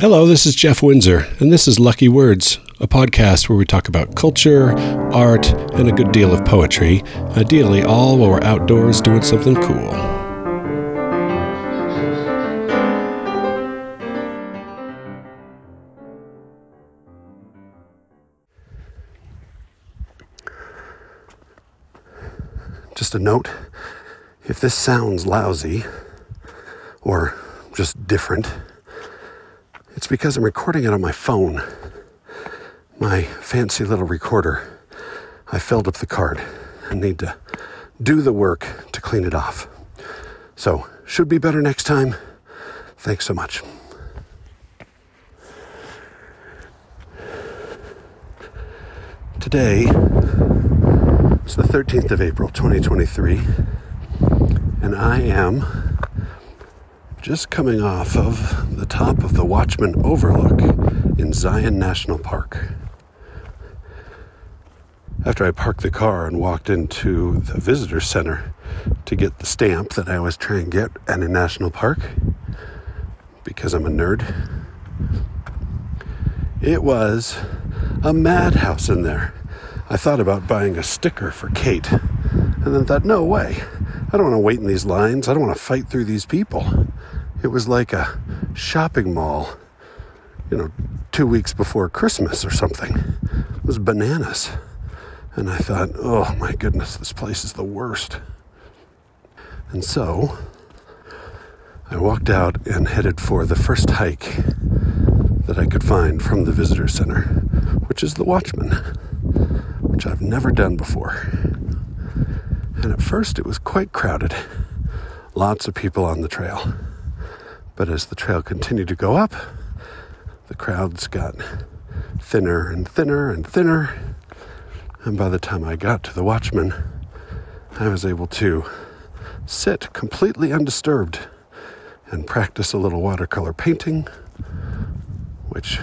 Hello, this is Jeff Windsor, and this is Lucky Words, a podcast where we talk about culture, art, and a good deal of poetry, ideally all while we're outdoors doing something cool. Just a note if this sounds lousy or just different, because I'm recording it on my phone. My fancy little recorder. I filled up the card I need to do the work to clean it off. So, should be better next time. Thanks so much. Today is the 13th of April, 2023, and I am just coming off of the top of the Watchman Overlook in Zion National Park. After I parked the car and walked into the visitor center to get the stamp that I always try and get at a national park because I'm a nerd, it was a madhouse in there. I thought about buying a sticker for Kate and then thought, no way. I don't want to wait in these lines. I don't want to fight through these people. It was like a shopping mall, you know, two weeks before Christmas or something. It was bananas. And I thought, oh my goodness, this place is the worst. And so I walked out and headed for the first hike that I could find from the visitor center, which is the Watchman, which I've never done before. And at first it was quite crowded, lots of people on the trail. But as the trail continued to go up, the crowds got thinner and thinner and thinner. And by the time I got to the Watchman, I was able to sit completely undisturbed and practice a little watercolor painting, which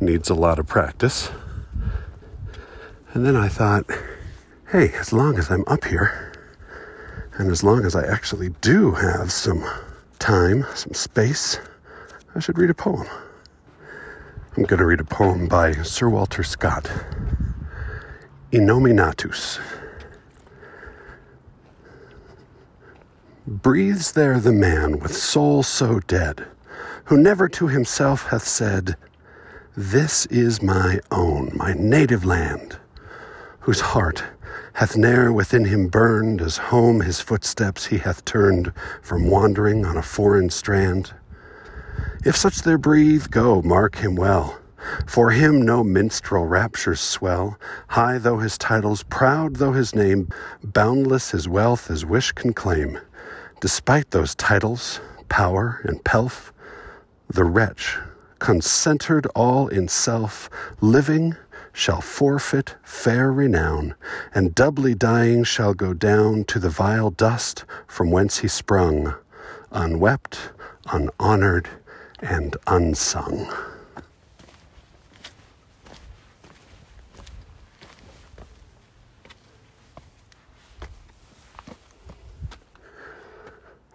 needs a lot of practice. And then I thought, hey, as long as I'm up here, and as long as I actually do have some time, some space, I should read a poem. I'm going to read a poem by Sir Walter Scott, Innominatus. Breathes there the man with soul so dead, who never to himself hath said, This is my own, my native land, whose heart hath ne'er within him burned as home his footsteps he hath turned from wandering on a foreign strand. If such there breathe, go, mark him well. For him no minstrel raptures swell, high though his titles, proud though his name, boundless his wealth as wish can claim. Despite those titles, power, and pelf, the wretch, concentred all in self, living, shall forfeit fair renown, and doubly dying shall go down to the vile dust from whence he sprung, unwept, unhonored, and unsung.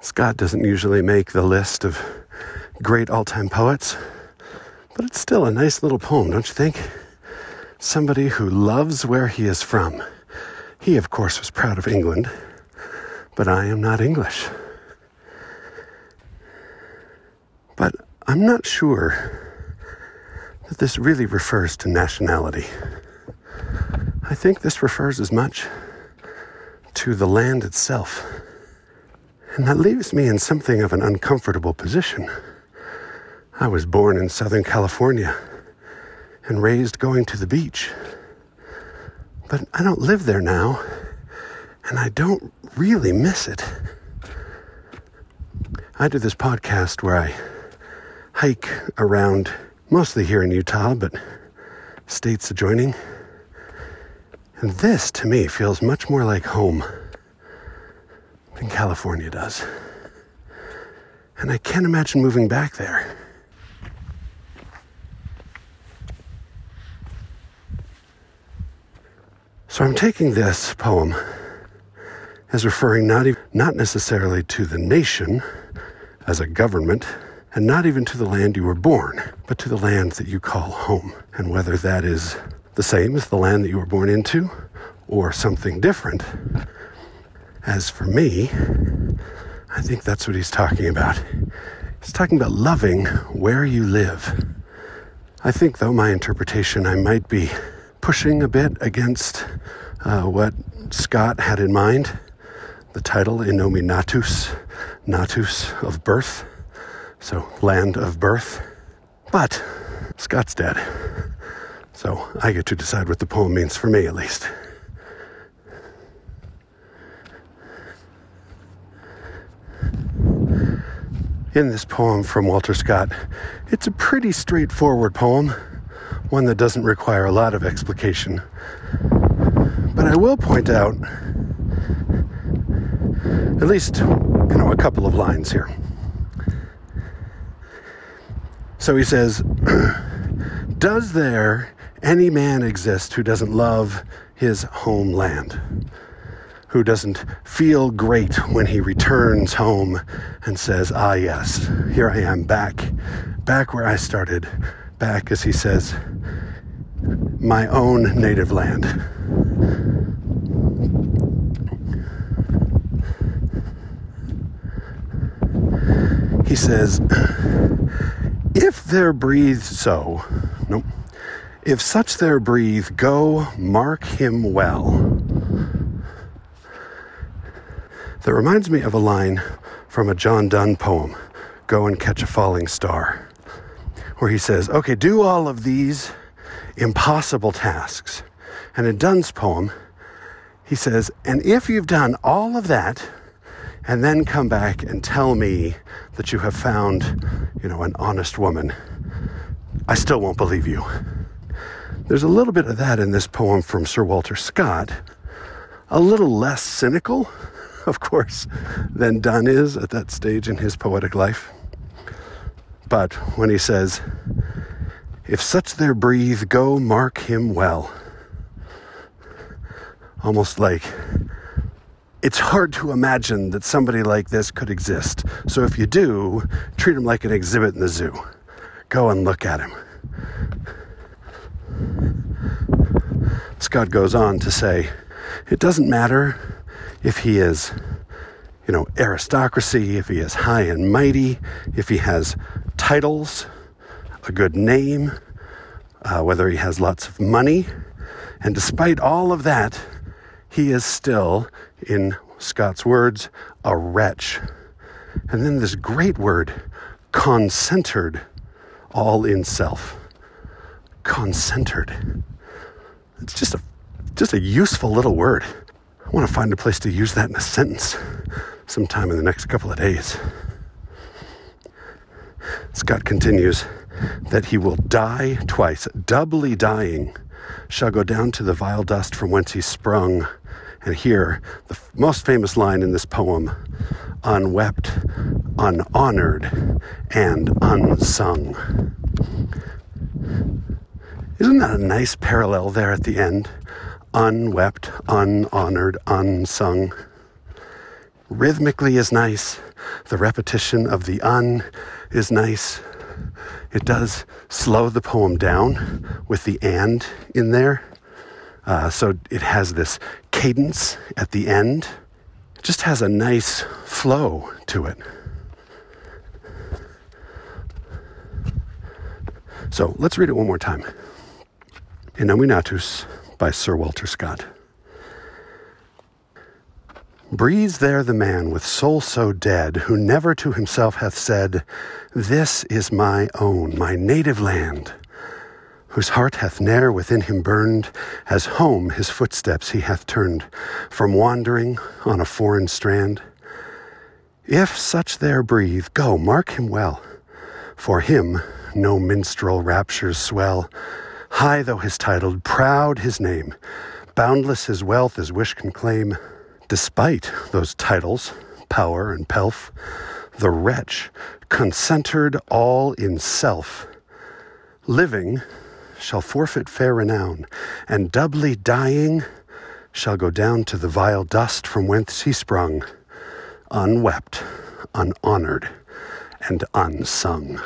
Scott doesn't usually make the list of great all time poets, but it's still a nice little poem, don't you think? Somebody who loves where he is from. He, of course, was proud of England, but I am not English. But I'm not sure that this really refers to nationality. I think this refers as much to the land itself. And that leaves me in something of an uncomfortable position. I was born in Southern California and raised going to the beach. But I don't live there now, and I don't really miss it. I do this podcast where I hike around, mostly here in Utah, but states adjoining. And this, to me, feels much more like home than California does. And I can't imagine moving back there. So I'm taking this poem as referring not, even, not necessarily to the nation as a government, and not even to the land you were born, but to the land that you call home. And whether that is the same as the land that you were born into or something different, as for me, I think that's what he's talking about. He's talking about loving where you live. I think, though, my interpretation, I might be pushing a bit against uh, what Scott had in mind the title Innominatus, Natus of birth, so land of birth. But Scott's dead, so I get to decide what the poem means for me at least. In this poem from Walter Scott, it's a pretty straightforward poem, one that doesn't require a lot of explication. But I will point out at least, you know, a couple of lines here. So he says, Does there any man exist who doesn't love his homeland? Who doesn't feel great when he returns home and says, Ah, yes, here I am back, back where I started, back, as he says, my own native land. He says, If there breathe so, nope, if such there breathe, go mark him well. That reminds me of a line from a John Donne poem, Go and Catch a Falling Star, where he says, Okay, do all of these impossible tasks. And in Donne's poem, he says, And if you've done all of that, and then come back and tell me that you have found, you know, an honest woman, I still won't believe you. There's a little bit of that in this poem from Sir Walter Scott, a little less cynical, of course, than Donne is at that stage in his poetic life. But when he says, If such there breathe, go mark him well. Almost like it's hard to imagine that somebody like this could exist. So if you do, treat him like an exhibit in the zoo. Go and look at him. Scott goes on to say, it doesn't matter if he is, you know, aristocracy, if he is high and mighty, if he has titles, a good name, uh, whether he has lots of money. And despite all of that, he is still, in Scott's words, a wretch. And then this great word, concentred, all in self. Concentred. It's just a just a useful little word. I want to find a place to use that in a sentence sometime in the next couple of days. Scott continues that he will die twice, doubly dying, shall go down to the vile dust from whence he sprung and here, the f- most famous line in this poem unwept, unhonored, and unsung. Isn't that a nice parallel there at the end? Unwept, unhonored, unsung. Rhythmically is nice. The repetition of the un is nice. It does slow the poem down with the and in there. Uh, so it has this cadence at the end. It just has a nice flow to it. So let's read it one more time. Innominatus by Sir Walter Scott. Breathes there the man with soul so dead, who never to himself hath said, This is my own, my native land whose heart hath ne'er within him burned, as home his footsteps he hath turned, from wandering on a foreign strand. If such there breathe, go, mark him well. For him no minstrel raptures swell. High though his title, proud his name, boundless his wealth as wish can claim. Despite those titles, power and pelf, the wretch, concentred all in self, living shall forfeit fair renown, and doubly dying shall go down to the vile dust from whence he sprung, unwept, unhonored, and unsung.